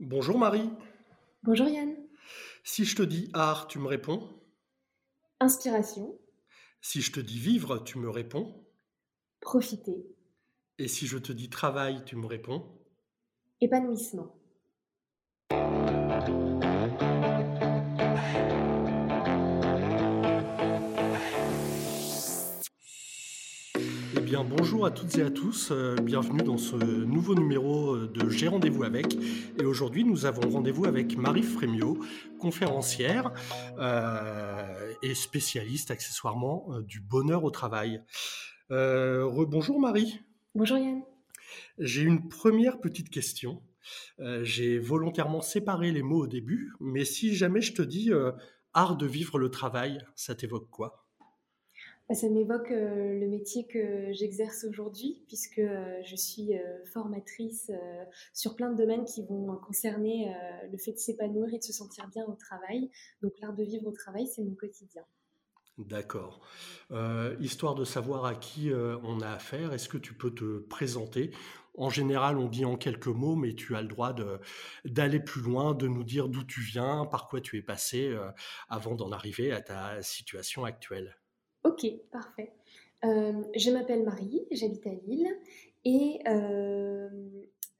Bonjour Marie. Bonjour Yann. Si je te dis art, tu me réponds Inspiration, Si je te dis vivre, tu me réponds profiter, Et si je te dis travail, tu me réponds épanouissement. Bien bonjour à toutes et à tous, euh, bienvenue dans ce nouveau numéro euh, de J'ai rendez-vous avec. Et aujourd'hui nous avons rendez-vous avec Marie Frémiot, conférencière euh, et spécialiste accessoirement euh, du bonheur au travail. Rebonjour Marie. Bonjour Yann. J'ai une première petite question. J'ai volontairement séparé les mots au début, mais si jamais je te dis art de vivre le travail, ça t'évoque quoi? Ça m'évoque euh, le métier que j'exerce aujourd'hui, puisque euh, je suis euh, formatrice sur plein de domaines qui vont concerner le fait de s'épanouir et de se sentir bien au travail. Donc l'art de vivre au travail, c'est mon quotidien. D'accord. Histoire de savoir à qui on a affaire, est-ce que tu peux te présenter? En général, on dit en quelques mots, mais tu as le droit d'aller plus loin, de nous dire d'où tu viens, par quoi tu es passé avant d'en arriver à ta situation actuelle. Ok, parfait. Euh, je m'appelle Marie, j'habite à Lille et euh,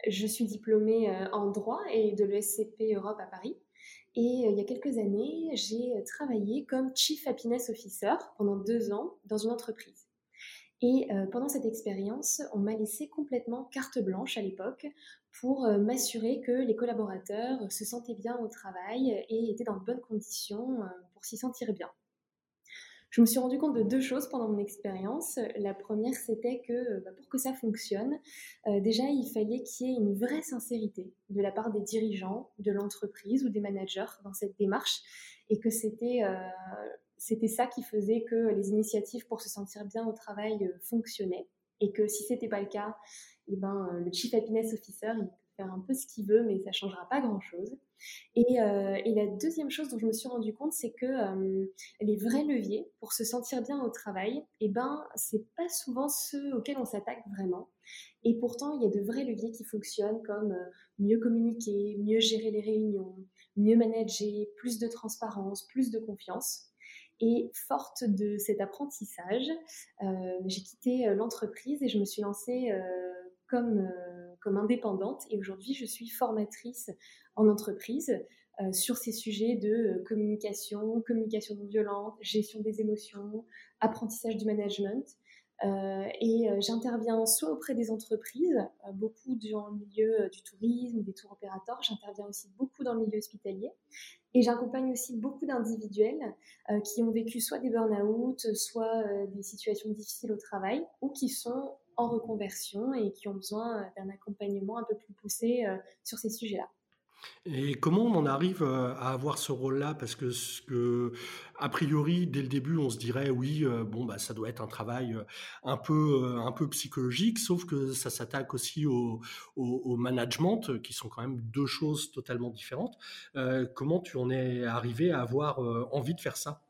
je suis diplômée euh, en droit et de l'ESCP Europe à Paris. Et il y a quelques années, j'ai travaillé comme Chief Happiness Officer pendant deux ans dans une entreprise. Et pendant cette expérience, on m'a laissé complètement carte blanche à l'époque pour m'assurer que les collaborateurs se sentaient bien au travail et étaient dans de bonnes conditions pour s'y sentir bien. Je me suis rendu compte de deux choses pendant mon expérience. La première, c'était que bah, pour que ça fonctionne, euh, déjà, il fallait qu'il y ait une vraie sincérité de la part des dirigeants, de l'entreprise ou des managers dans cette démarche, et que c'était euh, c'était ça qui faisait que les initiatives pour se sentir bien au travail euh, fonctionnaient, et que si c'était pas le cas, eh ben, le Chief Happiness Officer, il faire un peu ce qu'il veut, mais ça changera pas grand-chose. Et, euh, et la deuxième chose dont je me suis rendu compte, c'est que euh, les vrais leviers pour se sentir bien au travail, eh ben, c'est pas souvent ceux auxquels on s'attaque vraiment. Et pourtant, il y a de vrais leviers qui fonctionnent comme euh, mieux communiquer, mieux gérer les réunions, mieux manager, plus de transparence, plus de confiance. Et forte de cet apprentissage, j'ai quitté l'entreprise et je me suis lancée comme, euh, comme indépendante. Et aujourd'hui, je suis formatrice en entreprise euh, sur ces sujets de euh, communication, communication non violente, gestion des émotions, apprentissage du management. Et j'interviens soit auprès des entreprises, beaucoup dans le milieu du tourisme, des tours opérateurs, j'interviens aussi beaucoup dans le milieu hospitalier. Et j'accompagne aussi beaucoup d'individuels qui ont vécu soit des burn-out, soit des situations difficiles au travail, ou qui sont en reconversion et qui ont besoin euh, d'un accompagnement un peu plus poussé euh, sur ces sujets-là. Et comment on en arrive euh, à avoir ce rôle-là? Parce que, ce que, a priori, dès le début, on se dirait, oui, bon, bah, ça doit être un travail un peu, un peu psychologique, sauf que ça s'attaque aussi au, management, qui sont quand même deux choses totalement différentes. Comment tu en es arrivé à avoir envie de faire ça?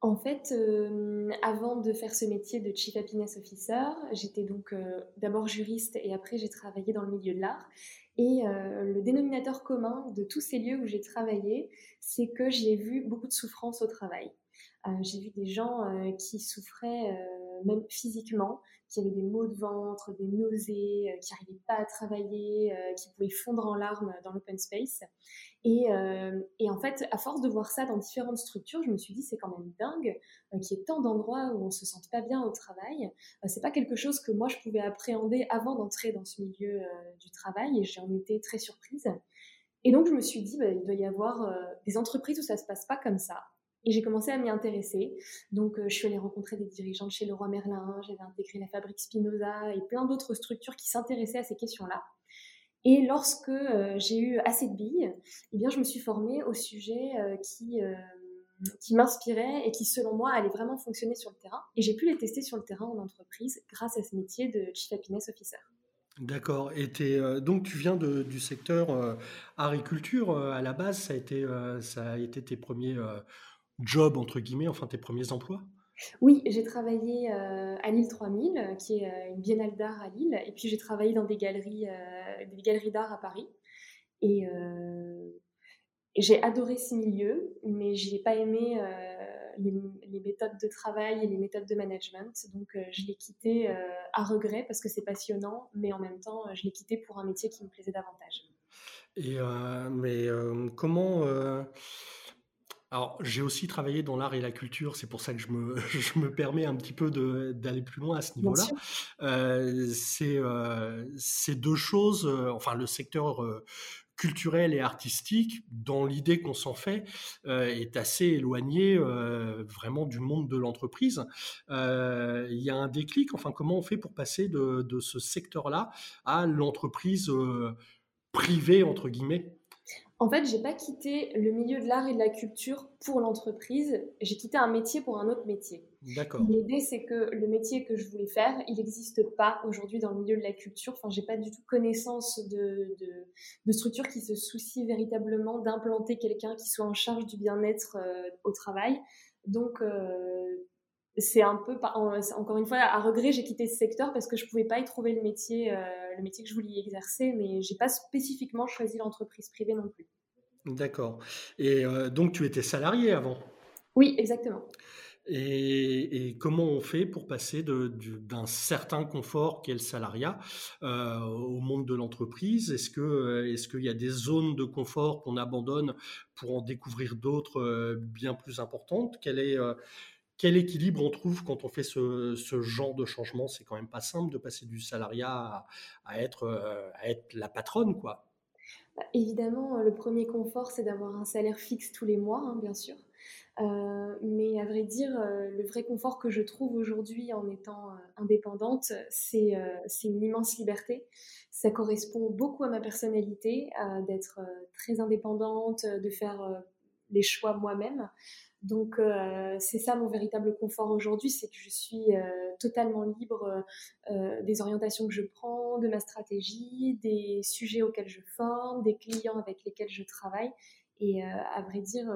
En fait, euh, avant de faire ce métier de Chief Happiness Officer, j'étais donc euh, d'abord juriste et après j'ai travaillé dans le milieu de l'art. Et euh, le dénominateur commun de tous ces lieux où j'ai travaillé, c'est que j'y ai vu beaucoup de souffrance au travail. Euh, j'ai vu des gens euh, qui souffraient euh, même physiquement, qui avaient des maux de ventre, des nausées, euh, qui n'arrivaient pas à travailler, euh, qui pouvaient fondre en larmes dans l'open space. Et, euh, et en fait, à force de voir ça dans différentes structures, je me suis dit c'est quand même dingue qu'il y ait tant d'endroits où on se sente pas bien au travail. Euh, c'est pas quelque chose que moi je pouvais appréhender avant d'entrer dans ce milieu du travail et j'en étais très surprise. Et donc je me suis dit bah, il doit y avoir des entreprises où ça se passe pas comme ça. Et j'ai commencé à m'y intéresser. Donc, euh, je suis allée rencontrer des dirigeants de chez Leroy Merlin, j'avais intégré la fabrique Spinoza et plein d'autres structures qui s'intéressaient à ces questions-là. Et lorsque euh, j'ai eu assez de billes, eh bien, je me suis formée au sujet euh, qui, qui m'inspirait et qui, selon moi, allait vraiment fonctionner sur le terrain. Et j'ai pu les tester sur le terrain en entreprise grâce à ce métier de Chief Happiness Officer. D'accord. Et donc tu viens du secteur agriculture à la base, ça a été, ça a été tes premiers jobs entre guillemets, enfin tes premiers emplois? Oui, j'ai travaillé euh, à Lille 3000, euh, qui est euh, une biennale d'art à Lille, et puis j'ai travaillé dans des galeries, euh, des galeries d'art à Paris. Et, j'ai adoré ce milieu, mais je n'ai pas aimé les, méthodes de travail et les méthodes de management. Donc, je l'ai quitté à regret parce que c'est passionnant, mais en même temps, je l'ai quitté pour un métier qui me plaisait davantage. Et mais comment alors, j'ai aussi travaillé dans l'art et la culture, c'est pour ça que je me, je me permets un petit peu d'aller plus loin à ce niveau-là. Euh, c'est euh, ces deux choses, euh, enfin le secteur culturel et artistique, dans l'idée qu'on s'en fait, est assez éloigné vraiment du monde de l'entreprise. Il y a un déclic, enfin comment on fait pour passer de, de ce secteur-là à l'entreprise privée, entre guillemets? En fait, j'ai pas quitté le milieu de l'art et de la culture pour l'entreprise. J'ai quitté un métier pour un autre métier. D'accord. L'idée, c'est que le métier que je voulais faire, il n'existe pas aujourd'hui dans le milieu de la culture. Enfin, j'ai pas du tout connaissance de, de, structures qui se soucient véritablement d'implanter quelqu'un qui soit en charge du bien-être euh, au travail. Donc, euh, c'est un peu, encore une fois, à regret, j'ai quitté ce secteur parce que je pouvais pas y trouver le métier, euh, le métier que je voulais exercer, mais j'ai pas spécifiquement choisi l'entreprise privée non plus. D'accord. Et euh, donc, tu étais salarié avant? Oui, exactement. Et, comment on fait pour passer d'un certain confort qu'est le salariat euh, au monde de l'entreprise? Est-ce que est-ce qu'il y a des zones de confort qu'on abandonne pour en découvrir d'autres bien plus importantes? Quelle est quel équilibre on trouve quand on fait ce, genre de changement? C'est quand même pas simple de passer du salariat à, être, euh, être la patronne, quoi. Bah, évidemment, le premier confort, c'est d'avoir un salaire fixe tous les mois, hein, bien sûr. Euh, mais à vrai dire, euh, le vrai confort que je trouve aujourd'hui en étant indépendante, c'est une immense liberté. Ça correspond beaucoup à ma personnalité, d'être très indépendante, de faire les choix moi-même. Donc euh, c'est ça mon véritable confort aujourd'hui, c'est que je suis euh, totalement libre euh, des orientations que je prends, de ma stratégie, des sujets auxquels je forme, des clients avec lesquels je travaille. Et à vrai dire,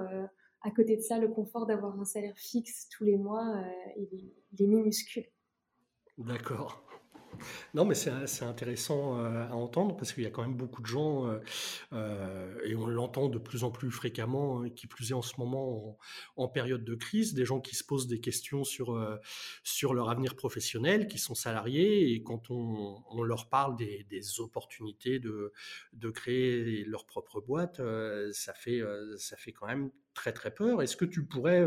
à côté de ça, le confort d'avoir un salaire fixe tous les mois, il est minuscule. D'accord. Non, mais c'est intéressant euh, à entendre parce qu'il y a quand même beaucoup de gens, euh, euh, et on l'entend de plus en plus fréquemment, hein, qui plus est en ce moment en, période de crise, des gens qui se posent des questions sur, sur leur avenir professionnel, qui sont salariés, et quand on, on leur parle des, opportunités de, de créer leur propre boîte, ça, fait, ça fait quand même très très peur. Est-ce que tu pourrais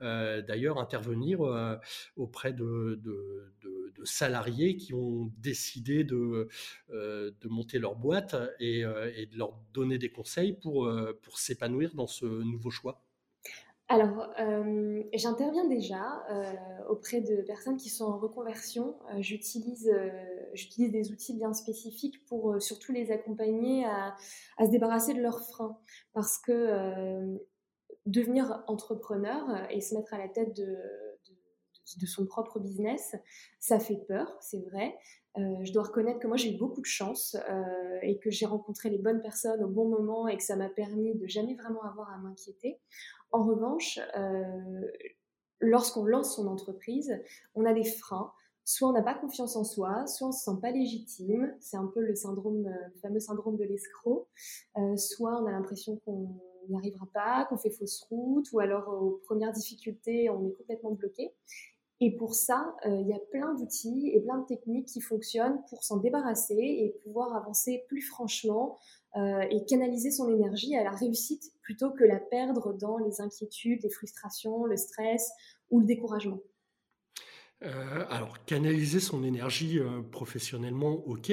d'ailleurs intervenir auprès de, salariés qui ont décidé de, monter leur boîte et, et, de leur donner des conseils pour, pour s'épanouir dans ce nouveau choix? Alors, j'interviens déjà auprès de personnes qui sont en reconversion. j'utilise, j'utilise des outils bien spécifiques pour surtout les accompagner à, à, se débarrasser de leurs freins. Parce que devenir entrepreneur euh, et se mettre à la tête de, son propre business, ça fait peur, c'est vrai. Euh, je dois reconnaître que moi j'ai eu beaucoup de chance euh, et que j'ai rencontré les bonnes personnes au bon moment et que ça m'a permis de jamais vraiment avoir à m'inquiéter. En revanche, lorsqu'on lance son entreprise, on a des freins. Soit on n'a pas confiance en soi, soit on se sent pas légitime. C'est un peu le syndrome, le fameux syndrome de l'escroc. soit on a l'impression qu'on n'y arrivera pas, qu'on fait fausse route, ou alors euh, aux premières difficultés, on est complètement bloqué. Et pour ça, euh, il y a plein d'outils et plein de techniques qui fonctionnent pour s'en débarrasser et pouvoir avancer plus franchement euh, et canaliser son énergie à la réussite plutôt que la perdre dans les inquiétudes, les frustrations, le stress ou le découragement. Euh, alors, canaliser son énergie euh, professionnellement, ok,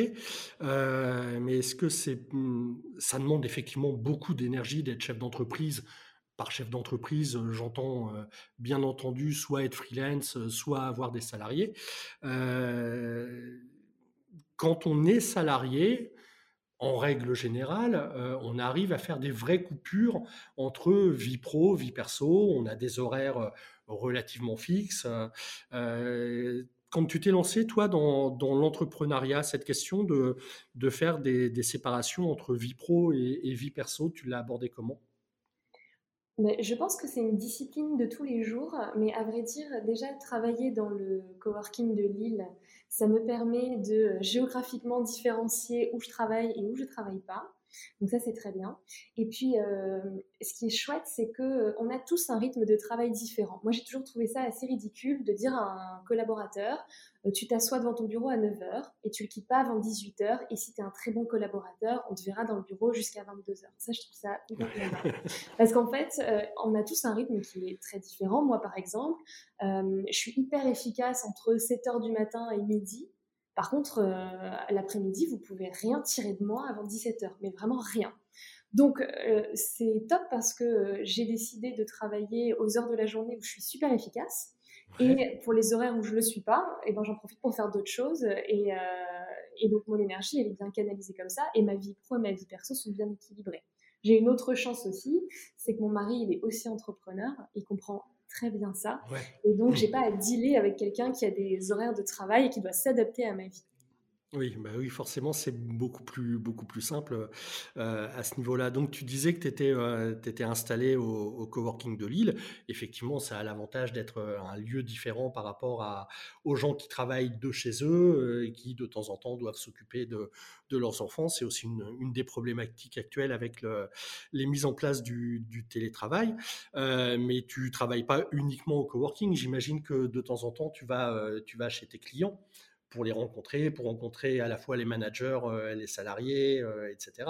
euh, mais est-ce que c'est, hmm, ça demande effectivement beaucoup d'énergie d'être chef d'entreprise? Par chef d'entreprise, j'entends bien entendu soit être freelance, soit avoir des salariés. quand on est salarié, en règle générale, on arrive à faire des vraies coupures entre vie pro, vie perso. On a des horaires relativement fixe. Euh, quand tu t'es lancé, toi, dans, l'entrepreneuriat, cette question de, de faire des, séparations entre vie pro et, vie perso, tu l'as abordé comment? Mais je pense que c'est une discipline de tous les jours, mais à vrai dire, déjà travailler dans le coworking de Lille, ça me permet de géographiquement différencier où je travaille et où je travaille pas. Donc ça, c'est très bien. Et puis, ce qui est chouette, c'est que on a tous un rythme de travail différent. Moi, j'ai toujours trouvé ça assez ridicule de dire à un collaborateur, tu t'assois devant ton bureau à 9h et tu le quittes pas avant 18h. Et si tu es un très bon collaborateur, on te verra dans le bureau jusqu'à 22h. Ça, je trouve ça Parce qu'en fait, on a tous un rythme qui est très différent. Moi, par exemple, je suis hyper efficace entre 7h du matin et midi. Par contre, euh, l'après-midi, vous pouvez rien tirer de moi avant 17h, mais vraiment rien. Donc, euh, c'est top parce que euh, j'ai décidé de travailler aux heures de la journée où je suis super efficace. Et pour les horaires où je ne le suis pas, eh ben, j'en profite pour faire d'autres choses. Et, et, donc, mon énergie, elle est bien canalisée comme ça. Et ma vie pro et ma vie perso sont bien équilibrées. J'ai une autre chance aussi, c'est que mon mari, il est aussi entrepreneur. Il comprend très bien ça. Et donc, j'ai pas à dealer avec quelqu'un qui a des horaires de travail et qui doit s'adapter à ma vie. Oui, bah oui, forcément, c'est beaucoup plus, beaucoup plus simple euh, à ce niveau-là. Donc, tu disais que tu étais, euh, installé au, coworking de Lille. Effectivement, ça a l'avantage d'être euh, un lieu différent par rapport aux gens qui travaillent de chez eux et qui, de temps en temps, doivent s'occuper de, de leurs enfants. C'est aussi une, une, des problématiques actuelles avec le, les mises en place du, du télétravail. mais tu travailles pas uniquement au coworking. J'imagine que de temps en temps, tu vas, tu vas chez tes clients pour les rencontrer, pour rencontrer à la fois les managers, euh, les salariés, euh, etc.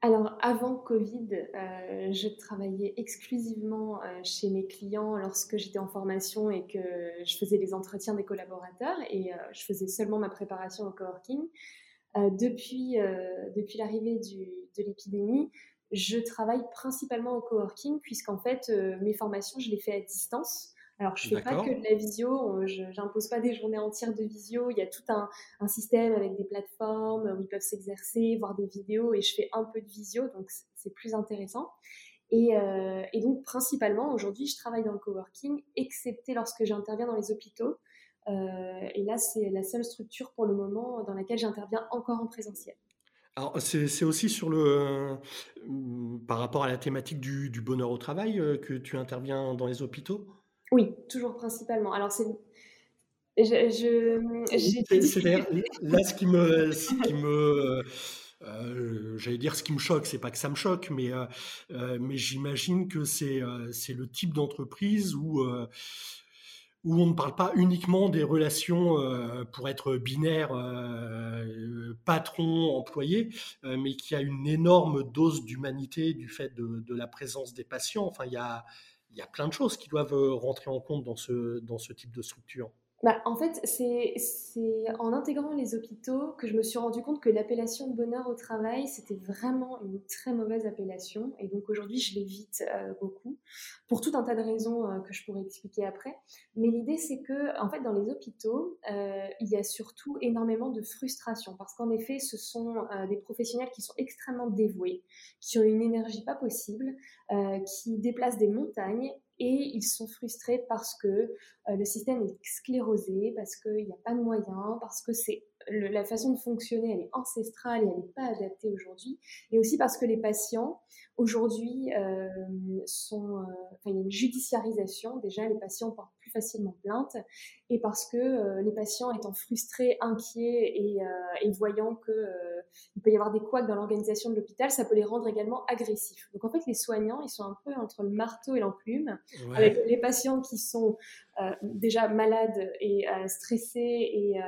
Alors, avant Covid, euh, je travaillais exclusivement chez mes clients lorsque j'étais en formation et que je faisais les entretiens des collaborateurs et je faisais seulement ma préparation au coworking. depuis depuis l'arrivée de l'épidémie, je travaille principalement au coworking puisqu'en fait, mes formations, je les fais à distance. Alors, je ne fais pas que de la visio, euh, je n'impose pas des journées entières de visio. Il y a tout un, système avec des plateformes où ils peuvent s'exercer, voir des vidéos, et je fais un peu de visio, donc c'est plus intéressant. Euh, et, donc, principalement, aujourd'hui, je travaille dans le coworking, excepté lorsque j'interviens dans les hôpitaux. Euh, et là, c'est la seule structure pour le moment dans laquelle j'interviens encore en présentiel. Alors, c'est aussi sur le, par rapport à la thématique du bonheur au travail que tu interviens dans les hôpitaux? Oui, toujours principalement. Alors, c'est. Je, je là, ce qui me. Ce qui me euh, J'allais dire ce qui me choque, c'est pas que ça me choque, mais, euh, euh, mais j'imagine que c'est c'est le type d'entreprise où, où on ne parle pas uniquement des relations pour être binaire patron-employé, mais qui a une énorme dose d'humanité du fait de, de, la présence des patients. Enfin, il y a, il y a plein de choses qui doivent euh, rentrer en compte dans ce, dans ce type de structure. Bah, en fait, c'est en intégrant les hôpitaux que je me suis rendu compte que l'appellation bonheur au travail, c'était vraiment une très mauvaise appellation. Et donc aujourd'hui, je l'évite euh, beaucoup, pour tout un tas de raisons euh, que je pourrais expliquer après. Mais l'idée, c'est que, en fait, dans les hôpitaux, euh, il y a surtout énormément de frustration. Parce qu'en effet, ce sont des professionnels qui sont extrêmement dévoués, qui ont une énergie pas possible, qui déplacent des montagnes et ils sont frustrés parce que euh, le système est sclérosé, parce qu'il n'y a pas de moyens, parce que c'est la façon de fonctionner, elle est ancestrale et elle n'est pas adaptée aujourd'hui, et aussi parce que les patients aujourd'hui euh, sont, euh, il y a une judiciarisation. Déjà, les patients portent plus facilement plainte, et parce que euh, les patients étant frustrés, inquiets et, et voyant que il peut y avoir des couacs dans l'organisation de l'hôpital, ça peut les rendre également agressifs. Donc en fait, les soignants, ils sont un peu entre le marteau et l'enclume, avec les patients qui sont déjà malades et stressés et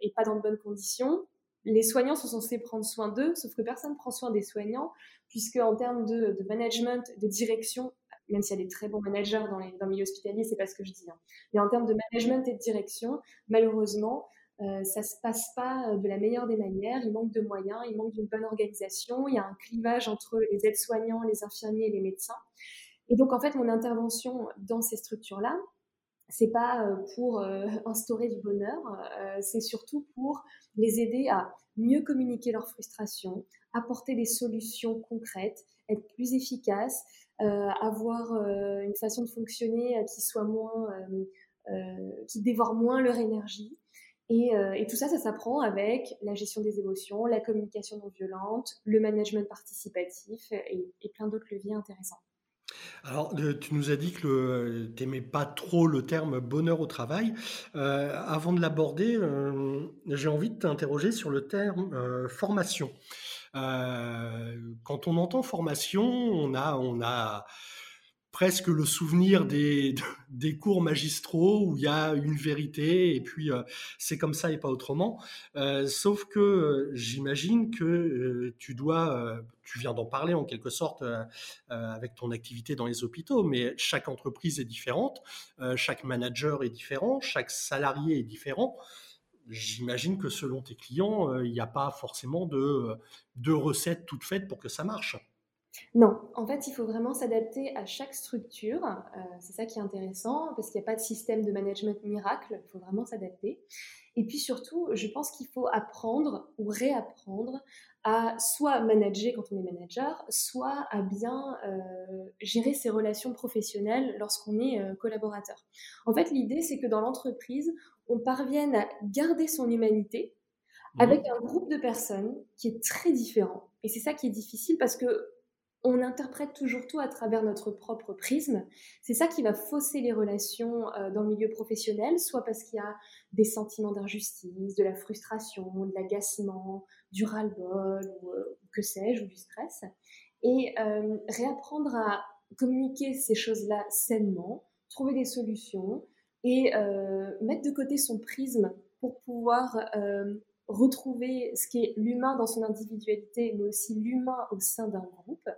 et pas dans de bonnes conditions. Les soignants sont censés prendre soin d'eux, sauf que personne ne prend soin des soignants, puisque en termes de, management, de direction, même s'il y a des très bons managers dans, les, dans le milieu hospitalier, c'est pas ce que je dis. Hein. Mais en termes de management et de direction, malheureusement, euh, ça se passe pas de la meilleure des manières. Il manque de moyens, il manque d'une bonne organisation. Il y a un clivage entre les aides-soignants, les infirmiers et les médecins. Et donc, en fait, mon intervention dans ces structures-là, c'est pas euh, pour euh, instaurer du bonheur, euh, c'est surtout pour les aider à mieux communiquer leurs frustrations, apporter des solutions concrètes, être plus efficaces, avoir une façon de fonctionner qui soit moins, qui dévore moins leur énergie. Et, tout ça, ça s'apprend avec la gestion des émotions, la communication non violente, le management participatif et plein d'autres leviers intéressants. Alors, euh, tu nous as dit que tu n'aimais pas trop le terme bonheur au travail. Euh, avant de l'aborder, euh, j'ai envie de t'interroger sur le terme formation. quand on entend formation, on a, on a presque le souvenir des, cours magistraux où il y a une vérité et puis euh, c'est comme ça et pas autrement. Euh, sauf que euh, j'imagine que tu dois, tu viens d'en parler en quelque sorte avec ton activité dans les hôpitaux, mais chaque entreprise est différente, chaque manager est différent, chaque salarié est différent. J'imagine que selon tes clients, il n'y a pas forcément de recettes toutes faites pour que ça marche. Non, en fait, il faut vraiment s'adapter à chaque structure. Euh, c'est ça qui est intéressant, parce qu'il n'y a pas de système de management miracle, il faut vraiment s'adapter. Et puis surtout, je pense qu'il faut apprendre ou réapprendre à soit manager quand on est manager, soit à bien euh, gérer ses relations professionnelles lorsqu'on est euh, collaborateur. En fait, l'idée, c'est que dans l'entreprise, on parvienne à garder son humanité mmh. avec un groupe de personnes qui est très différent. Et c'est ça qui est difficile parce que on interprète toujours tout à travers notre propre prisme. C'est ça qui va fausser les relations euh, dans le milieu professionnel, soit parce qu'il y a des sentiments d'injustice, de la frustration, de l'agacement, du ras-le-bol, ou euh, que sais-je, ou du stress. Et euh, réapprendre à communiquer ces choses-là sainement, trouver des solutions et mettre de côté son prisme pour pouvoir retrouver ce qui est l'humain dans son individualité, mais aussi l'humain au sein d'un groupe,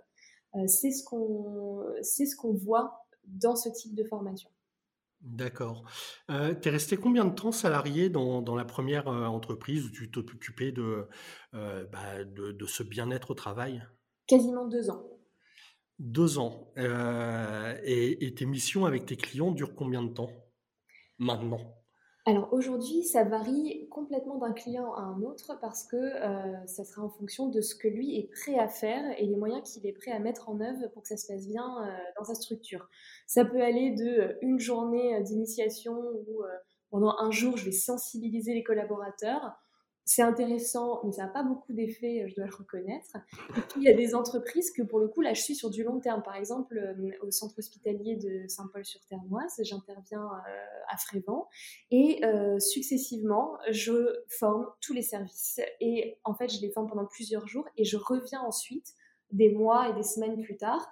c'est ce qu'on ce qu'on voit dans ce type de formation. D'accord. Euh, tu es resté combien de temps salarié dans, dans la première euh, entreprise où tu t'occupais de, bah, de, de, ce bien-être au travail? Quasiment deux ans. Deux ans. et, et, tes missions avec tes clients durent combien de temps maintenant? Alors aujourd'hui, ça varie complètement d'un client à un autre parce que euh, ça sera en fonction de ce que lui est prêt à faire et les moyens qu'il est prêt à mettre en œuvre pour que ça se passe bien euh, dans sa structure. Ça peut aller de euh, une journée d'initiation où pendant un jour je vais sensibiliser les collaborateurs c'est intéressant, mais ça n'a pas beaucoup d'effet, je dois le reconnaître. Et puis, il y a des entreprises que, pour le coup, là, je suis sur du long terme. Par exemple, euh, au centre hospitalier de Saint-Paul-sur-Termoise, j'interviens euh, à Frévent et euh, successivement, je forme tous les services. Et en fait, je les forme pendant plusieurs jours et je reviens ensuite, des mois et des semaines plus tard,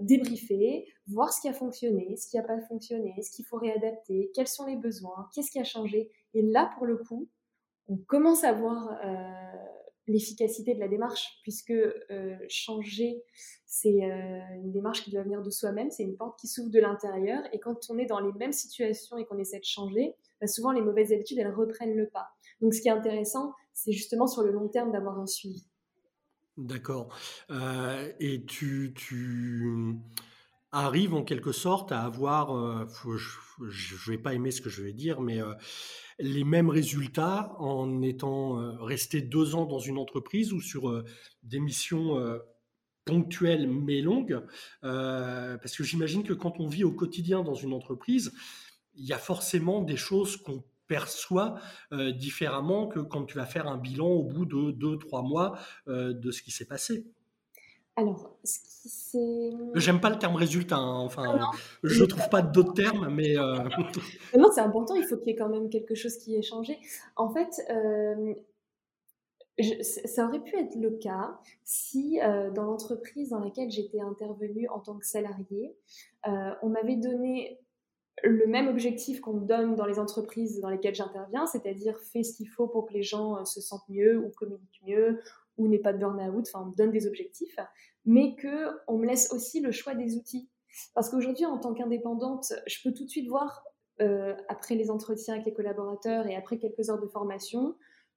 débriefer, voir ce qui a fonctionné, ce qui n'a pas fonctionné, ce qu'il faut réadapter, quels sont les besoins, qu'est-ce qui a changé. Et là, pour le coup, on commence à voir euh, l'efficacité de la démarche, puisque euh, changer, c'est euh, une démarche qui doit venir de soi-même, c'est une porte qui s'ouvre de l'intérieur, et quand on est dans les mêmes situations et qu'on essaie de changer, bah, souvent les mauvaises habitudes, elles reprennent le pas. Donc ce qui est intéressant, c'est justement sur le long terme d'avoir un suivi. D'accord. et tu, tu arrives en quelque sorte à avoir, je ne vais pas aimer ce que je vais dire, mais les mêmes résultats en étant euh, resté deux ans dans une entreprise ou sur euh, des missions euh, ponctuelles mais longues Parce que j'imagine que quand on vit au quotidien dans une entreprise, il y a forcément des choses qu'on perçoit différemment que quand tu vas faire un bilan au bout de deux, trois mois de ce qui s'est passé. Alors, ce qui c'est. J'aime pas le terme résultat, hein, enfin, ah je ne trouve pas d'autres termes, mais. Euh, non, c'est important, il faut qu'il y ait quand même quelque chose qui ait changé. En fait, euh, ça aurait pu être le cas si, euh, dans l'entreprise dans laquelle j'étais intervenue en tant que salarié, on m'avait donné le même objectif qu'on me donne dans les entreprises dans lesquelles j'interviens, c'est-à-dire fais ce qu'il faut pour que les gens se sentent mieux ou communiquent mieux ou n'aient pas de burn-out, enfin on me donne des objectifs mais qu'on me laisse aussi le choix des outils. Parce qu'aujourd'hui, en tant qu'indépendante, je peux tout de suite voir, euh, après les entretiens avec les collaborateurs et après quelques heures de formation,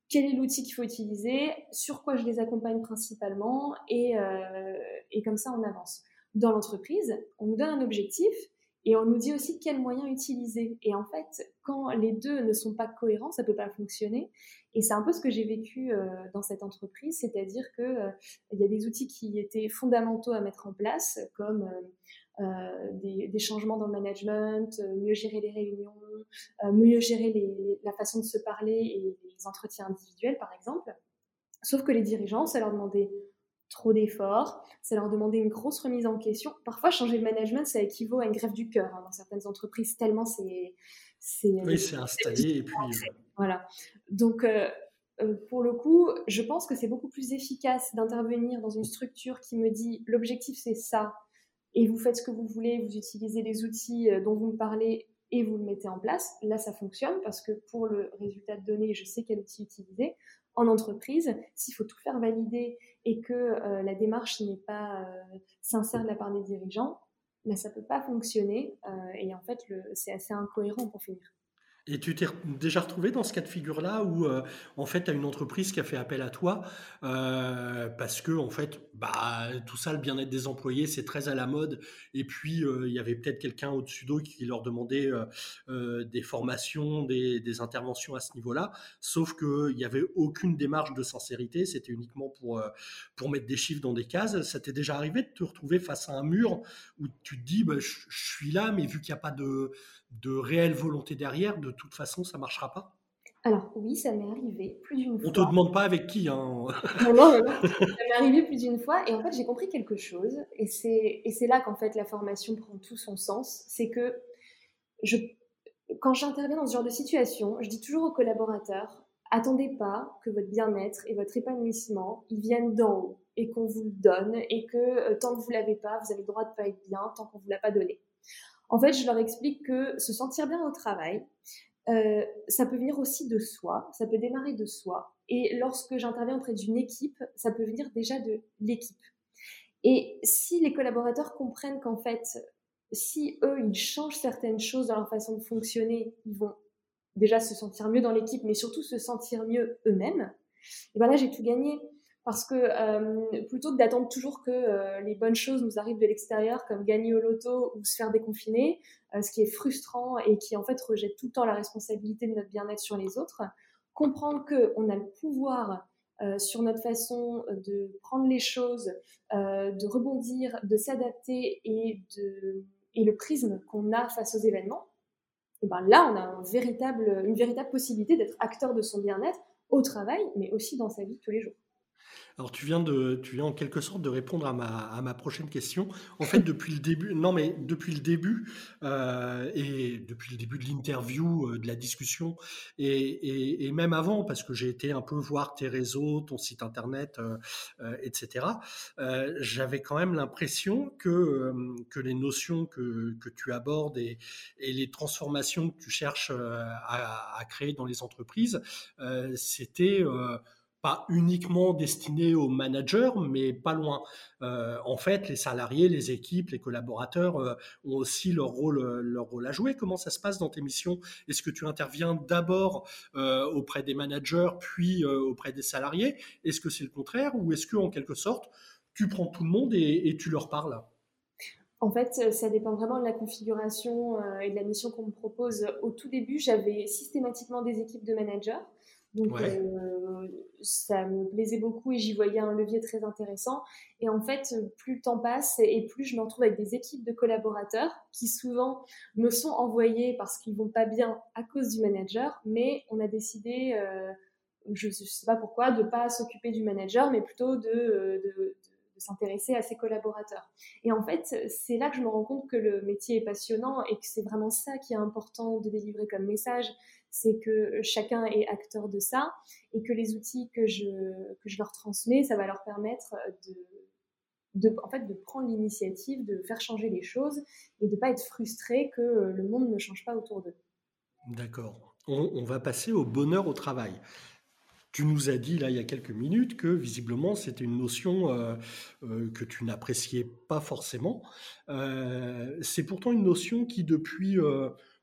quel est l'outil qu'il faut utiliser, sur quoi je les accompagne principalement, et, euh, et comme ça, on avance. Dans l'entreprise, on nous donne un objectif, et on nous dit aussi quels moyens utiliser. Et en fait, quand les deux ne sont pas cohérents, ça peut pas fonctionner. Et c'est un peu ce que j'ai vécu euh, dans cette entreprise, c'est-à-dire que euh, y a des outils qui étaient fondamentaux à mettre en place, comme euh, des, changements dans le management, mieux gérer les réunions, mieux gérer la façon de se parler et les entretiens individuels, par exemple. Sauf que les dirigeants, ça leur demandait trop d'efforts, ça leur demandait une grosse remise en question. Parfois, changer le management, ça équivaut à une grève du cœur hein, dans certaines entreprises, tellement c'est... Oui, c'est installé. Et puis... Voilà. Donc, euh, pour le coup, je pense que c'est beaucoup plus efficace d'intervenir dans une structure qui me dit l'objectif c'est ça, et vous faites ce que vous voulez, vous utilisez les outils dont vous me parlez et vous le mettez en place. Là, ça fonctionne parce que pour le résultat de données, je sais quel outil utiliser. En entreprise, s'il faut tout faire valider et que euh, la démarche n'est pas euh, sincère de la part des dirigeants, ben, ça peut pas fonctionner. Euh, et en fait, c'est assez incohérent pour finir. Et tu t'es déjà retrouvé dans ce cas de figure-là où, euh, en fait, tu as une entreprise qui a fait appel à toi euh, parce que, en fait, bah, tout ça, le bien-être des employés, c'est très à la mode. Et puis, euh, il y avait peut-être quelqu'un au-dessus d'eux qui leur demandait des formations, des, interventions à ce niveau-là. Sauf qu'il n'y avait aucune démarche de sincérité. C'était uniquement pour, mettre des chiffres dans des cases. Ça t'est déjà arrivé de te retrouver face à un mur où tu te dis, bah, je suis là, mais vu qu'il n'y a pas de de réelle volonté derrière, de toute façon, ça marchera pas Alors oui, ça m'est arrivé plus d'une fois. On te demande pas avec qui. Hein. non, non, non, Ça m'est arrivé plus d'une fois et en fait j'ai compris quelque chose et c'est et c'est là qu'en fait la formation prend tout son sens. C'est que je quand j'interviens dans ce genre de situation, je dis toujours aux collaborateurs attendez pas que votre bien-être et votre épanouissement ils viennent d'en haut et qu'on vous le donne et que euh, tant que vous l'avez pas, vous avez le droit de pas être bien tant qu'on vous l'a pas donné. En fait, je leur explique que se sentir bien au travail, euh, ça peut venir aussi de soi, ça peut démarrer de soi. Et lorsque j'interviens auprès d'une équipe, ça peut venir déjà de l'équipe. Et si les collaborateurs comprennent qu'en fait, si eux, ils changent certaines choses dans leur façon de fonctionner, ils vont déjà se sentir mieux dans l'équipe, mais surtout se sentir mieux eux-mêmes, et bien là, j'ai tout gagné. Parce que euh, plutôt que d'attendre toujours que euh, les bonnes choses nous arrivent de l'extérieur, comme gagner au loto ou se faire déconfiner, euh, ce qui est frustrant et qui en fait rejette tout le temps la responsabilité de notre bien-être sur les autres, comprendre qu'on a le pouvoir sur notre façon de prendre les choses, de rebondir, de s'adapter et, de, et le prisme qu'on a face aux événements, et ben là, on a un véritable, une véritable possibilité d'être acteur de son bien-être au travail, mais aussi dans sa vie tous les jours. Alors tu viens de, tu viens en quelque sorte de répondre à ma, à ma prochaine question. En fait, depuis le début, non mais depuis le début euh, et depuis le début de l'interview, euh, de la discussion et, et, même avant, parce que j'ai été un peu voir tes réseaux, ton site internet, euh, etc. J'avais quand même l'impression que que les notions que, que tu abordes et, et, les transformations que tu cherches à, à créer dans les entreprises, c'était pas uniquement destiné aux managers, mais pas loin. Euh, en fait, les salariés, les équipes, les collaborateurs euh, ont aussi leur rôle, euh, leur rôle à jouer. Comment ça se passe dans tes missions? Est-ce que tu interviens d'abord auprès des managers, puis auprès des salariés? Est-ce que c'est le contraire? Ou est-ce que, en quelque sorte, tu prends tout le monde et, et tu leur parles? En fait, ça dépend vraiment de la configuration et de la mission qu'on me propose. Au tout début, j'avais systématiquement des équipes de managers. Donc euh, ça me plaisait beaucoup et j'y voyais un levier très intéressant. Et en fait, plus le temps passe et plus je me retrouve avec des équipes de collaborateurs qui souvent me sont envoyés parce qu'ils vont pas bien à cause du manager, mais on a décidé, euh, je ne sais pas pourquoi, de pas s'occuper du manager, mais plutôt de, de, s'intéresser à ses collaborateurs. Et en fait, c'est là que je me rends compte que le métier est passionnant et que c'est vraiment ça qui est important de délivrer comme message c'est que chacun est acteur de ça et que les outils que je, que je leur transmets, ça va leur permettre de, de, en fait, de prendre l'initiative, de faire changer les choses et de ne pas être frustré que le monde ne change pas autour d'eux. D'accord. On, va passer au bonheur au travail. Tu nous as dit là il y a quelques minutes que visiblement c'était une notion euh, euh, que tu n'appréciais pas forcément. Euh, c'est pourtant une notion qui depuis,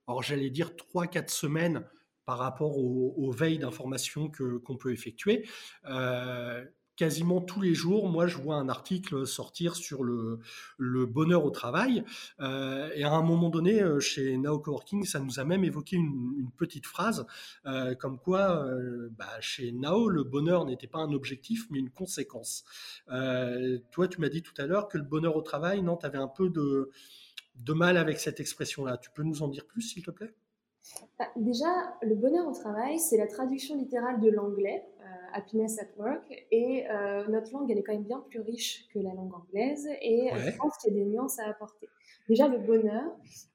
alors j'allais dire 3-4 semaines, par rapport aux, veilles d'informations qu'on peut effectuer. Euh, quasiment tous les jours, moi, je vois un article sortir sur le, bonheur au travail. Euh, et à un moment donné, euh, chez Now Coworking, ça nous a même évoqué une, petite phrase comme quoi, bah, chez Now, le bonheur n'était pas un objectif, mais une conséquence. toi, tu m'as dit tout à l'heure que le bonheur au travail, non, tu avais un peu de, de mal avec cette expression-là. Tu peux nous en dire plus, s'il te plaît? Bah, déjà, le bonheur au travail, c'est la traduction littérale de l'anglais. Euh, Happiness at Work. Et notre langue, elle est quand même bien plus riche que la langue anglaise. Et je pense qu'il y a des nuances à apporter. Déjà, le bonheur,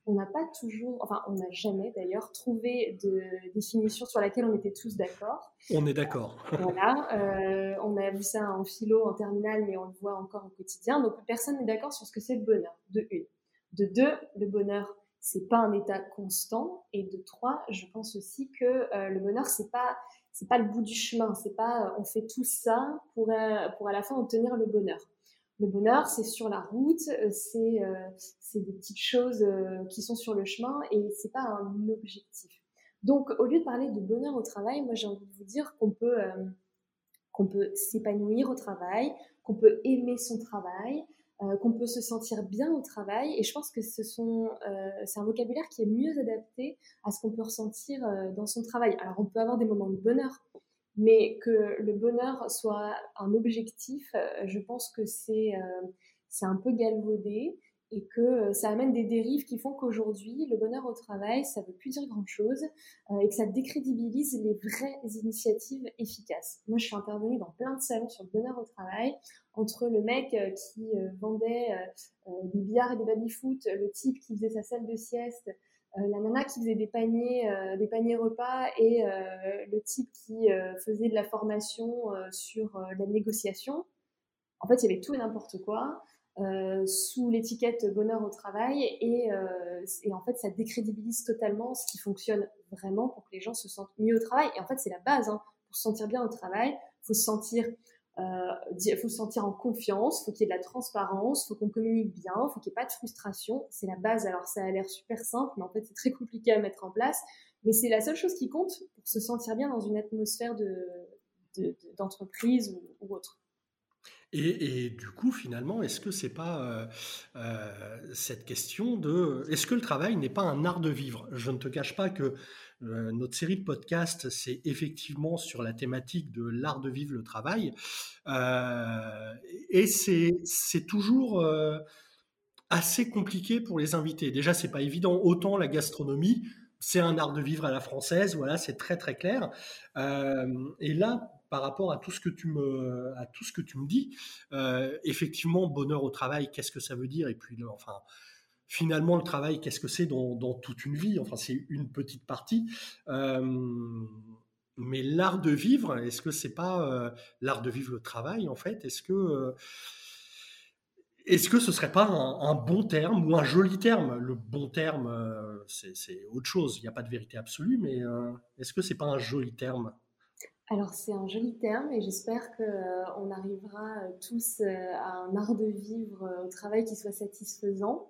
on n'a pas toujours, enfin, on n'a jamais d'ailleurs trouvé de définition sur laquelle on était tous d'accord. On est d'accord. voilà, euh, on a vu ça en philo, en terminale, mais on le voit encore au quotidien. Donc, personne n'est d'accord sur ce que c'est le bonheur, de une. De deux, le bonheur, c'est pas un état constant. Et de trois, je pense aussi que euh, le bonheur, c'est pas c'est pas le bout du chemin. C'est pas euh, on fait tout ça pour, pour à la fin obtenir le bonheur. Le bonheur, c'est sur la route, euh, euh, c'est des petites choses euh, qui sont sur le chemin et c'est pas un objectif. Donc, au lieu de parler de bonheur au travail, moi j'ai envie de vous dire qu'on peut, qu'on peut s'épanouir au travail, qu'on peut aimer son travail, qu'on peut se sentir bien au travail. Et je pense que ce sont, c'est un vocabulaire qui est mieux adapté à ce qu'on peut ressentir dans son travail. Alors, on peut avoir des moments de bonheur, mais que le bonheur soit un objectif, euh, je pense que c'est euh, c'est un peu galvaudé et que euh, ça amène des dérives qui font qu'aujourd'hui, le bonheur au travail, ça ne veut plus dire grand-chose et que ça décrédibilise les vraies initiatives efficaces. Moi, je suis intervenue dans plein de salons sur le bonheur au travail, entre le mec qui vendait des billards et des baby-foot, le type qui faisait sa salle de sieste, euh, la nana qui faisait des paniers, euh, des paniers repas et euh, le type qui faisait de la formation sur la négociation. En fait, il y avait tout et n'importe quoi. Sous l'étiquette bonheur au travail et, et, en fait ça décrédibilise totalement ce qui fonctionne vraiment pour que les gens se sentent mieux au travail et en fait c'est la base hein. pour se sentir bien au travail il faut se sentir euh, faut se sentir en confiance, faut qu'il y ait de la transparence, faut qu'on communique bien, faut qu'il n'y ait pas de frustration. C'est la base. Alors ça a l'air super simple, mais en fait c'est très compliqué à mettre en place. Mais c'est la seule chose qui compte pour se sentir bien dans une atmosphère d'entreprise de, ou, autre. Et, du coup, finalement, est-ce que c'est pas euh, euh, cette question de est-ce que le travail n'est pas un art de vivre? Je ne te cache pas que euh, notre série de podcasts, c'est effectivement sur la thématique de l'art de vivre le travail. Et c'est toujours assez compliqué pour les invités. Déjà, c'est pas évident. Autant la gastronomie, c'est un art de vivre à la française, voilà, c'est très très clair. et là, par rapport à tout ce que tu me, à tout ce que tu me dis, effectivement, bonheur au travail, qu'est-ce que ça veut dire? Et puis, enfin, finalement, le travail, qu'est-ce que c'est dans, toute une vie? Enfin, c'est une petite partie. Euh, mais l'art de vivre, est-ce que c'est pas euh, l'art de vivre le travail en fait? Est-ce que euh, est-ce que ce serait pas un, bon terme ou un joli terme? Le bon terme, c'est autre chose. Il n'y a pas de vérité absolue, mais est-ce que c'est pas un joli terme? Alors c'est un joli terme et j'espère qu'on arrivera tous à un art de vivre au travail qui soit satisfaisant.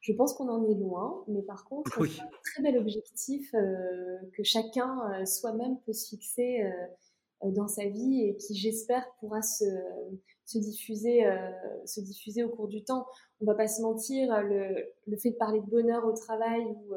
Je pense qu'on en est loin, mais par contre, c'est un très bel objectif euh, que chacun euh, soi-même peut se fixer euh, dans sa vie et qui, j'espère, pourra se, se diffuser, se diffuser au cours du temps. On va pas se mentir, le, le fait de parler de bonheur au travail ou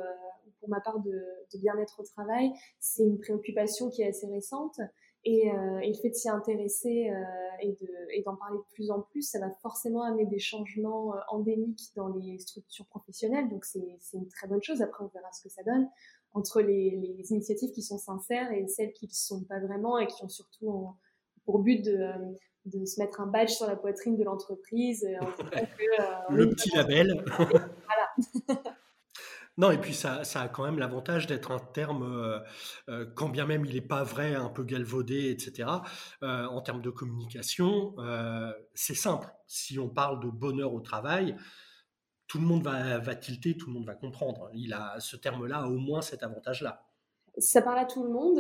pour ma part de, de bien-être au travail, c'est une préoccupation qui est assez récente. Et, euh, et, le fait de s'y intéresser euh, et d'en parler de plus en plus, ça va forcément amener des changements euh, endémiques dans les structures professionnelles. Donc c'est une très bonne chose. Après, on verra ce que ça donne entre les, les initiatives qui sont sincères et celles qui ne sont pas vraiment et qui ont surtout pour but de, euh, de, se mettre un badge sur la poitrine de l'entreprise. le petit label. voilà. Non, et puis ça, a quand même l'avantage d'être un terme, euh, euh, quand bien même il n'est pas vrai, un peu galvaudé, etc. Euh, en termes de communication, c'est simple. Si on parle de bonheur au travail, tout le monde va, va tilter, tout le monde va comprendre. Il a ce terme-là a au moins cet avantage-là. Ça parle à tout le monde,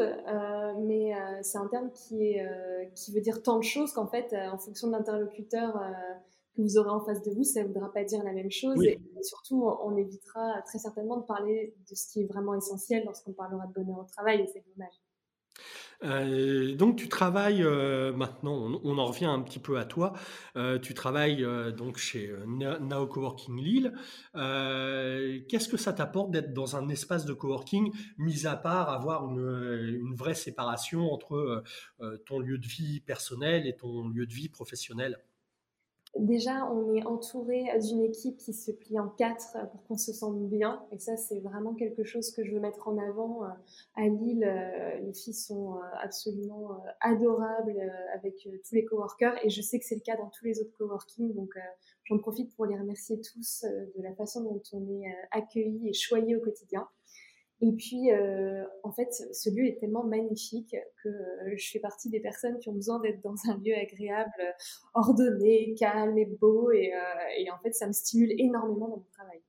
mais c'est un terme qui, est, qui veut dire tant de choses qu'en fait, en fonction de l'interlocuteur que vous aurez en face de vous, ça ne voudra pas dire la même chose. Et, surtout, on évitera très certainement de parler de ce qui est vraiment essentiel lorsqu'on parlera de bonheur au travail, et c'est dommage. Euh, donc tu travailles euh, maintenant, on, en revient un petit peu à toi. Euh, tu travailles donc chez Nao Coworking Lille. Qu'est-ce que ça t'apporte d'être dans un espace de coworking, mis à part avoir une, une vraie séparation entre ton lieu de vie personnel et ton lieu de vie professionnel? Déjà, on est entouré d'une équipe qui se plie en quatre pour qu'on se sente bien. Et ça, c'est vraiment quelque chose que je veux mettre en avant. À Lille, les filles sont absolument adorables avec tous les coworkers. Et je sais que c'est le cas dans tous les autres coworking. Donc, j'en profite pour les remercier tous de la façon dont on est accueillis et choyés au quotidien. Et puis, euh, en fait, ce lieu est tellement magnifique que euh, je fais partie des personnes qui ont besoin d'être dans un lieu agréable, ordonné, calme et beau. Et, euh, et, en fait, ça me stimule énormément dans mon travail.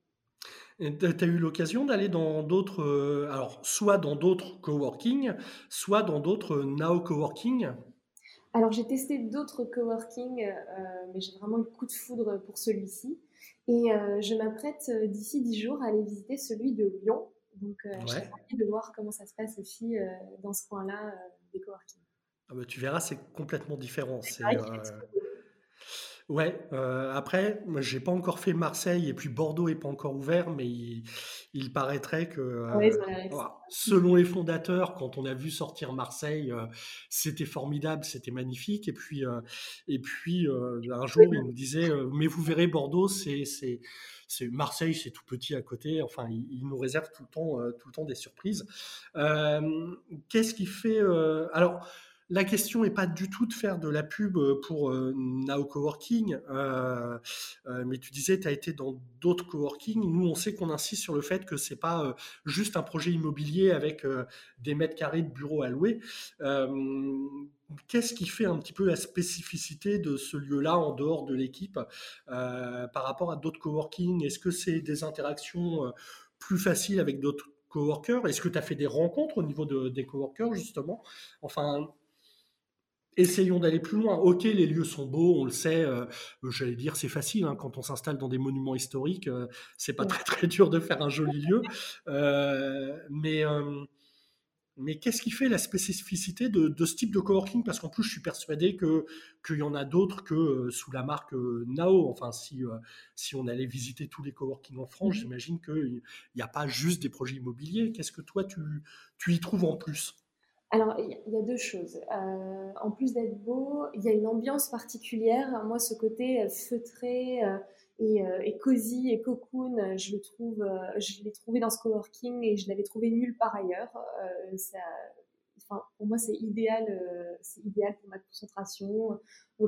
Tu as eu l'occasion d'aller dans d'autres, alors soit dans d'autres coworking, soit dans d'autres now coworking? Alors j'ai testé d'autres coworking, mais j'ai vraiment eu le coup de foudre pour celui-ci. Et je m'apprête d'ici dix jours à aller visiter celui de Lyon, donc, euh, j'ai envie de voir comment ça se passe aussi euh, dans ce coin-là euh, des coworking. Ah bah, tu verras, c'est complètement différent. C'est, Ouais, après, moi, j'ai pas encore fait Marseille et puis Bordeaux est pas encore ouvert, mais il, paraîtrait que, selon les fondateurs, quand on a vu sortir Marseille, c'était formidable, c'était magnifique. Et puis, et puis un jour, il nous disait, mais vous verrez, Bordeaux, c'est, Marseille, c'est tout petit à côté. Enfin, il, nous réserve tout le temps, euh, tout le temps des surprises. Euh, qu'est-ce qui fait euh, Alors, la question n'est pas du tout de faire de la pub pour Now Coworking, mais tu disais, tu as été dans d'autres coworking. Nous, on sait qu'on insiste sur le fait que c'est pas juste un projet immobilier avec des mètres carrés de bureaux à louer. Qu'est-ce qui fait un petit peu la spécificité de ce lieu-là en dehors de l'équipe par rapport à d'autres coworking? Est-ce que c'est des interactions plus faciles avec d'autres coworkers? Est-ce que tu as fait des rencontres au niveau de, des coworkers justement? Essayons d'aller plus loin. Ok, les lieux sont beaux, on le sait. Euh, j'allais dire, c'est facile hein, quand on s'installe dans des monuments historiques. Euh, c'est pas très très dur de faire un joli lieu. Euh, mais mais qu'est-ce qui fait la spécificité de, ce type de coworking? Parce qu'en plus, je suis persuadé que qu'il y en a d'autres que sous la marque Nao. Enfin, si si on allait visiter tous les coworking en France, mmh j'imagine qu'il n'y a pas juste des projets immobiliers. Qu'est-ce que toi tu tu y trouves en plus? Alors, il y, a deux choses. Euh, en plus d'être beau, il y a une ambiance particulière. Moi, ce côté euh, feutré euh, et, et, cosy et cocoon, je le trouve, je l'ai trouvé dans ce coworking et je l'avais trouvé nulle part ailleurs. Enfin, pour moi, c'est idéal, c'est idéal pour ma concentration,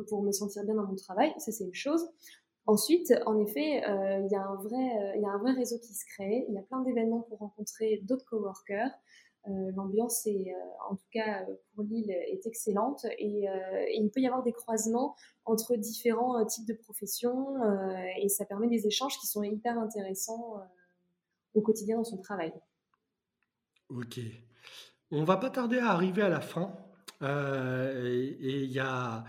pour me sentir bien dans mon travail. Ça, c'est une chose. Ensuite, en effet, il y a un vrai réseau qui se crée. Il y a plein d'événements pour rencontrer d'autres coworkers. Euh, l'ambiance est, euh, en tout cas euh, pour l'île, est excellente et, il peut y avoir des croisements entre différents types de professions et ça permet des échanges qui sont hyper intéressants au quotidien dans son travail. Ok. On va pas tarder à arriver à la fin. et il y a,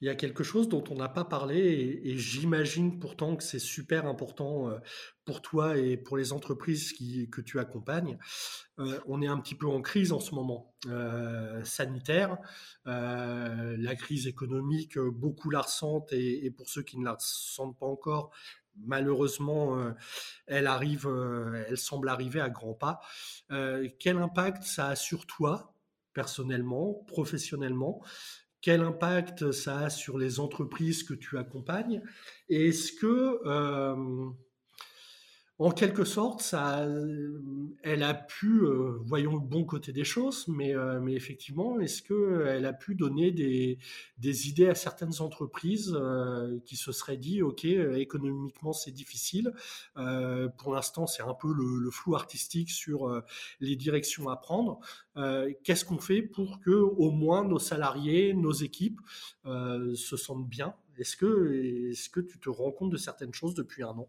il y a quelque chose dont on n'a pas parlé et, j'imagine pourtant que c'est super important euh, pour toi et pour les entreprises qui, que tu accompagnes. Euh, on est un petit peu en crise en ce moment euh, sanitaire, la crise économique, beaucoup la ressentent et, et, pour ceux qui ne la ressentent pas encore, malheureusement, elle arrive, elle semble arriver à grands pas. quel impact ça a sur toi personnellement, professionnellement? Quel impact ça a sur les entreprises que tu accompagnes? Est-ce que euh, en quelque sorte, ça, elle a pu, euh, voyons le bon côté des choses, mais, euh, effectivement, est-ce qu'elle a pu donner des, idées à certaines entreprises euh, qui se seraient dit, OK, économiquement, c'est difficile. pour l'instant, c'est un peu le, le, flou artistique sur les directions à prendre. Qu'est-ce qu'on fait pour que, au moins, nos salariés, nos équipes se sentent bien? Est-ce que, est-ce que tu te rends compte de certaines choses depuis un an?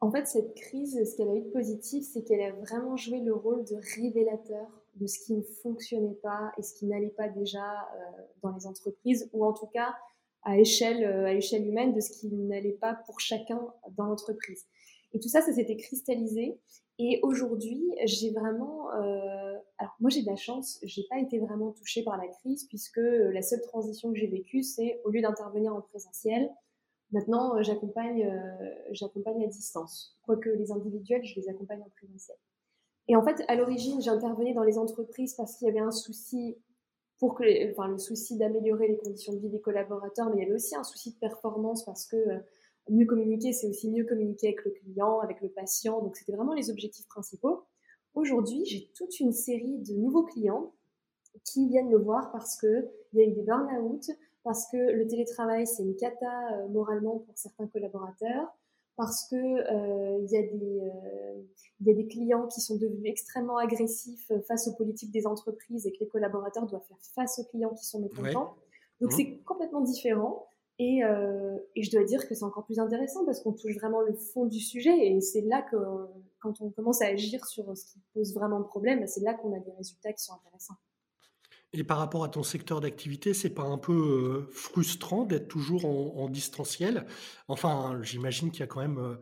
En fait, cette crise, ce qu'elle a eu de positif, c'est qu'elle a vraiment joué le rôle de révélateur de ce qui ne fonctionnait pas et ce qui n'allait pas déjà euh, dans les entreprises, ou en tout cas à échelle, euh, à échelle humaine, de ce qui n'allait pas pour chacun dans l'entreprise. Et tout ça, ça s'était cristallisé. Et aujourd'hui, j'ai vraiment, euh, alors moi j'ai de la chance, j'ai pas été vraiment touchée par la crise puisque la seule transition que j'ai vécue, c'est au lieu d'intervenir en présentiel, Maintenant, euh, j'accompagne, euh, j'accompagne à distance. Quoique les individuels, je les accompagne en présentiel. Et en fait, à l'origine, j'intervenais dans les entreprises parce qu'il y avait un souci pour que, enfin, le souci d'améliorer les conditions de vie des collaborateurs, mais il y avait aussi un souci de performance parce que mieux communiquer, c'est aussi mieux communiquer avec le client, avec le patient. Donc, c'était vraiment les objectifs principaux. Aujourd'hui, j'ai toute une série de nouveaux clients qui viennent me voir parce qu'il y a eu des burn-out, parce que le télétravail, c'est une cata euh, moralement pour certains collaborateurs, parce que euh, il y, euh, y, a des clients qui sont devenus extrêmement agressifs face aux politiques des entreprises et que les collaborateurs doivent faire face aux clients qui sont mécontents. Donc mmh. c'est complètement différent. Et, euh, et, je dois dire que c'est encore plus intéressant parce qu'on touche vraiment le fond du sujet et c'est là que quand on commence à agir sur ce qui pose vraiment problème, c'est là qu'on a des résultats qui sont intéressants. Et par rapport à ton secteur d'activité, c'est pas un peu euh, frustrant d'être toujours en, en, distanciel? Enfin, j'imagine qu'il y a quand même euh,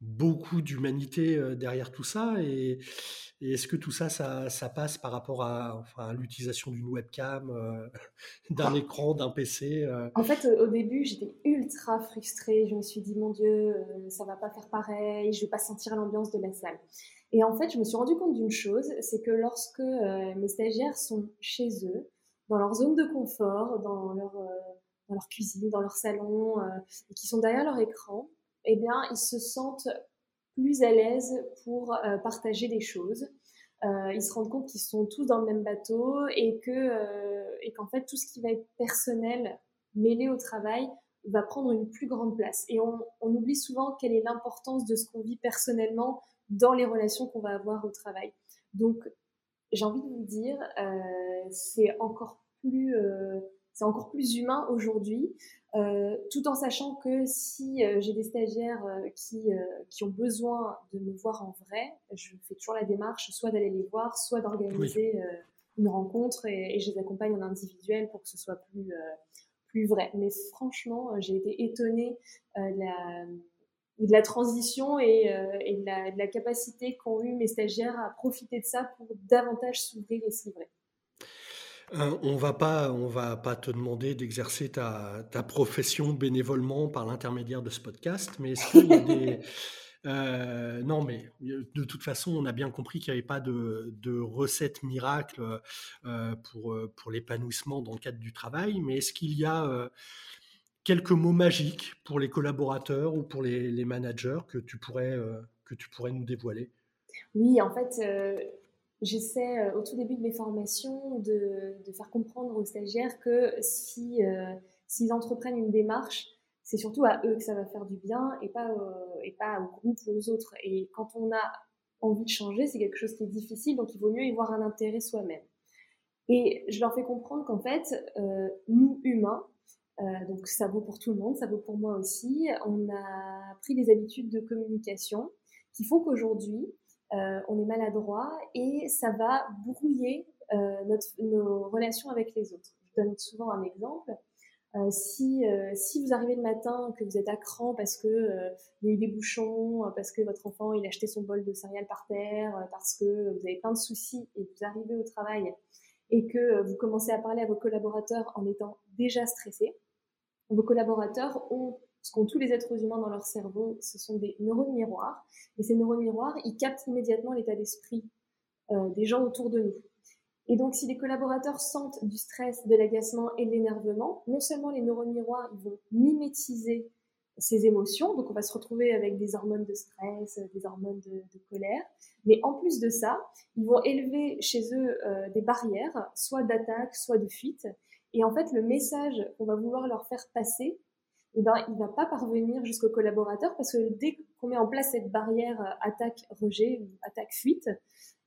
beaucoup d'humanité euh, derrière tout ça. Et, est-ce que tout ça, ça, passe par rapport à, enfin, l'utilisation d'une webcam, euh, d'un ah. écran, d'un PC euh? En fait, au début, j'étais ultra frustrée. Je me suis dit, mon Dieu, ça va pas faire pareil, je vais pas sentir l'ambiance de la salle. Et en fait, je me suis rendu compte d'une chose, c'est que lorsque mes stagiaires sont chez eux, dans leur zone de confort, dans leur, dans leur cuisine, dans leur salon, et qui sont derrière leur écran, eh bien, ils se sentent plus à l'aise pour euh, partager des choses. Euh, ils se rendent compte qu'ils sont tous dans le même bateau et que euh, et qu'en fait tout ce qui va être personnel mêlé au travail va prendre une plus grande place. Et on, on oublie souvent quelle est l'importance de ce qu'on vit personnellement dans les relations qu'on va avoir au travail. Donc j'ai envie de vous dire, c'est encore plus c'est encore plus humain aujourd'hui. Euh, tout en sachant que si euh, j'ai des stagiaires euh, qui, qui ont besoin de me voir en vrai, je fais toujours la démarche soit d'aller les voir, soit d'organiser une rencontre et, je les accompagne en individuel pour que ce soit plus, plus vrai. Mais franchement, j'ai été étonnée la, de la transition et, et de, la, de la capacité qu'ont eu mes stagiaires à profiter de ça pour davantage s'ouvrir et se livrer. Euh, on va pas, on va pas te demander d'exercer ta, profession bénévolement par l'intermédiaire de ce podcast, mais est-ce qu'il y a des euh, non, mais de toute façon, on a bien compris qu'il n'y avait pas de, recette miracle euh, pour, pour l'épanouissement dans le cadre du travail, mais est-ce qu'il y a quelques mots magiques pour les collaborateurs ou pour les, managers que tu pourrais, que tu pourrais nous dévoiler Oui, en fait, j'essaie euh, au tout début de mes formations de, faire comprendre aux stagiaires que si euh, s'ils entreprennent une démarche, c'est surtout à eux que ça va faire du bien et pas et pas au groupe ou aux autres. Et quand on a envie de changer, c'est quelque chose qui est difficile, donc il vaut mieux y voir un intérêt soi-même. Et je leur fais comprendre qu'en fait, euh, nous humains, euh, donc ça vaut pour tout le monde, ça vaut pour moi aussi, on a pris des habitudes de communication qui font qu'aujourd'hui, euh, on est maladroit et ça va brouiller euh, notre, nos relations avec les autres. Je donne souvent un exemple. Euh, si, si vous arrivez le matin, que vous êtes à cran parce que il y a eu des bouchons, parce que votre enfant il a acheté son bol de céréales par terre, parce que vous avez plein de soucis et vous arrivez au travail et que vous commencez à parler à vos collaborateurs en étant déjà stressé, vos collaborateurs ont ce qu'ont tous les êtres humains dans leur cerveau, ce sont des neurones miroirs. Et ces neurones miroirs, ils captent immédiatement l'état d'esprit euh, des gens autour de nous. Et donc, si les collaborateurs sentent du stress, de l'agacement et de l'énervement, non seulement les neurones miroirs ils vont mimétiser ces émotions, donc on va se retrouver avec des hormones de stress, des hormones de, colère, mais en plus de ça, ils vont élever chez eux euh, des barrières, soit d'attaque, soit de fuite. Et en fait, le message qu'on va vouloir leur faire passer, eh ben, il va pas parvenir jusqu'au collaborateur parce que dès qu'on met en place cette barrière euh, attaque-rejet ou attaque-fuite,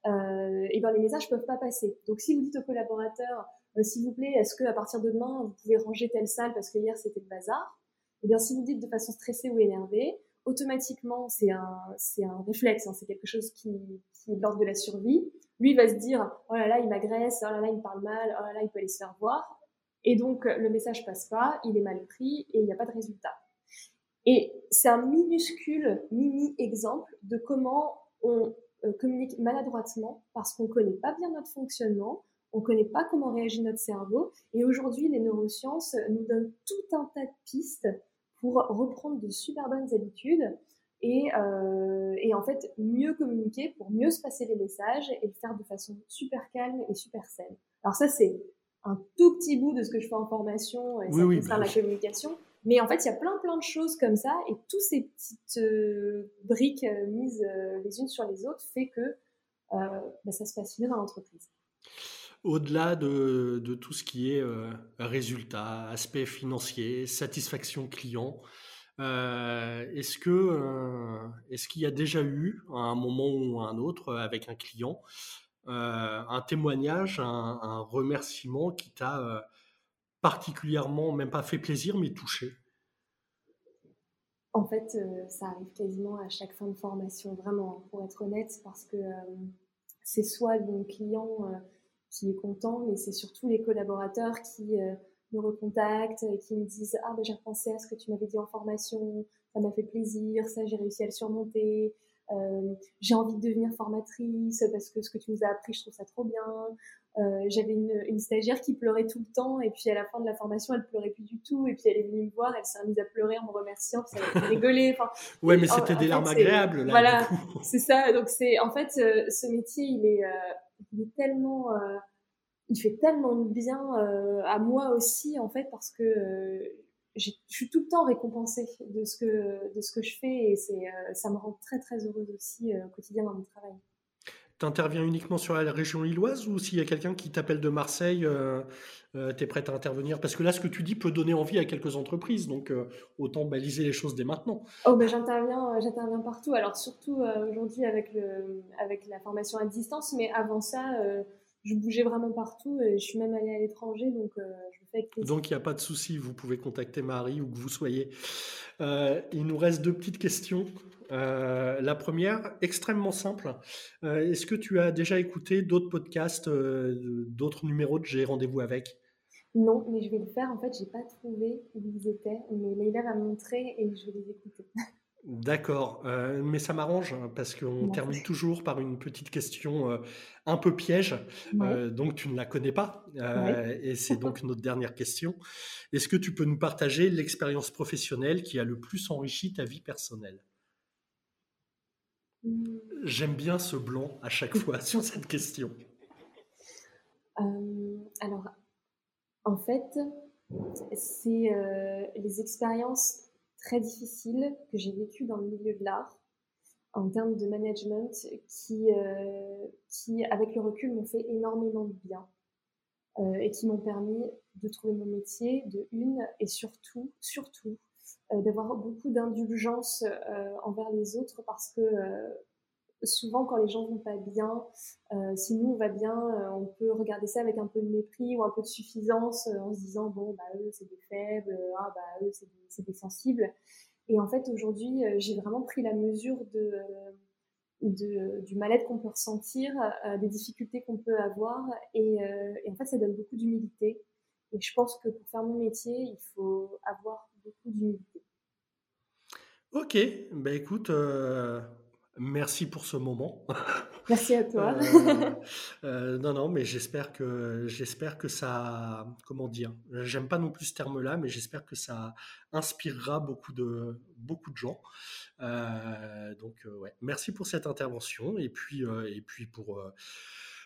euh, eh ben, les messages peuvent pas passer. Donc, si vous dites au collaborateur, euh, s'il vous plaît, est-ce que à partir de demain, vous pouvez ranger telle salle parce que hier c'était le bazar? Eh bien, si vous dites de façon stressée ou énervée, automatiquement, c'est un, c'est un réflexe, hein, c'est quelque chose qui, qui est de l'ordre de la survie. Lui va se dire, oh là là, il m'agresse, oh là là, il me parle mal, oh là là, il peut aller se faire voir. Et donc, le message passe pas, il est mal pris et il n'y a pas de résultat. Et c'est un minuscule mini exemple de comment on euh, communique maladroitement parce qu'on ne connaît pas bien notre fonctionnement, on ne connaît pas comment réagit notre cerveau. Et aujourd'hui, les neurosciences nous donnent tout un tas de pistes pour reprendre de super bonnes habitudes et, euh, et, en fait mieux communiquer pour mieux se passer les messages et le faire de façon super calme et super saine. Alors ça, c'est un tout petit bout de ce que je fais en formation, et ça concerne bah la communication. Mais en fait, il y a plein plein de choses comme ça, et toutes ces petites euh, briques euh, mises euh, les unes sur les autres fait que bah, ça se passe mieux dans l'entreprise. Au-delà de, de, tout ce qui est résultat, aspect financier, satisfaction client, est-ce que est-ce qu'il y a déjà eu à un moment ou à un autre avec un client un témoignage, un, remerciement qui t'a particulièrement, même pas fait plaisir, mais touché En fait, euh, ça arrive quasiment à chaque fin de formation, vraiment, pour être honnête, parce que euh, c'est soit le client euh, qui est content, mais c'est surtout les collaborateurs qui me recontactent qui me disent Ah, ben j'ai repensé à ce que tu m'avais dit en formation, ça m'a fait plaisir, ça j'ai réussi à le surmonter. J'ai envie de devenir formatrice parce que ce que tu nous as appris, je trouve ça trop bien. Euh, j'avais une, une, stagiaire qui pleurait tout le temps et puis à la fin de la formation elle pleurait plus du tout et puis elle est venue me voir elle s'est remise à pleurer en me remerciant puis ça m'a fait rigoler enfin ouais mais c'était des larmes agréables là voilà c'est ça donc c'est en fait euh, ce métier il est, euh, il est tellement euh, il fait tellement de bien à moi aussi en fait parce que je suis tout le temps récompensée de ce que de ce que je fais et c'est ça me rend très très heureuse aussi au quotidien dans mon travail tu interviens uniquement sur la région lilloise ou s'il y a quelqu'un qui t'appelle de Marseille, euh, euh, tu es prête à intervenir? Parce que là, ce que tu dis peut donner envie à quelques entreprises, donc euh, autant baliser les choses dès maintenant. Oh, ben, j'interviens, j'interviens partout. Alors surtout aujourd'hui avec, le, avec la formation à distance, mais avant ça, je bougeais vraiment partout et je suis même allée à l'étranger, donc je le fais avec Donc il n'y a pas de souci, vous pouvez contacter Marie ou que vous soyez. il nous reste deux petites questions. Euh, la première, extrêmement simple. Euh, est-ce que tu as déjà écouté d'autres podcasts, euh, d'autres numéros de J'ai rendez-vous avec? Non, mais je vais le faire. En fait, j'ai pas trouvé où ils étaient, mais Leïla va me montrer et je vais les écouter. D'accord, mais ça m'arrange hein, parce qu'on termine toujours par une petite question un peu piège. donc tu ne la connais pas et c'est donc notre dernière question. Est-ce que tu peux nous partager l'expérience professionnelle qui a le plus enrichi ta vie personnelle? J'aime bien ce blanc à chaque fois sur cette question. Euh, alors, en fait, c'est euh, les expériences très difficiles que j'ai vécues dans le milieu de l'art en termes de management qui, euh, qui avec le recul, m'ont fait énormément de bien et qui m'ont permis de trouver mon métier de une et surtout, surtout, euh, d'avoir beaucoup d'indulgence euh, envers les autres parce que euh, souvent quand les gens vont pas bien, si nous on va bien, on peut regarder ça avec un peu de mépris ou un peu de suffisance en se disant bon bah eux c'est des faibles, ah bah eux c'est des, sensibles. Et en fait aujourd'hui j'ai vraiment pris la mesure de, du mal-être qu'on peut ressentir, des difficultés qu'on peut avoir et, en fait ça donne beaucoup d'humilité. Et je pense que pour faire mon métier il faut avoir beaucoup d'humilité. Ok, bah écoute, euh, merci pour ce moment. Merci à toi. Euh, euh, non, non, mais j'espère que j'espère que ça, comment dire, j'aime pas non plus ce terme-là, mais j'espère que ça inspirera beaucoup de beaucoup de gens. donc ouais, merci pour cette intervention et puis et puis pour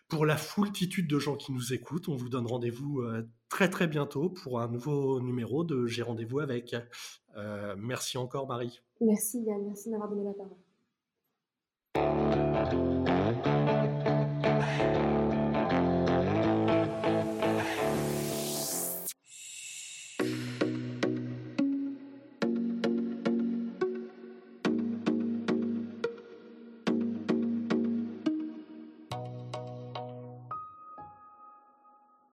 pour la foultitude de gens qui nous écoutent. On vous donne rendez-vous très très bientôt pour un nouveau numéro de J'ai rendez-vous avec. merci encore Marie. Merci Yann, merci d'avoir donné la parole.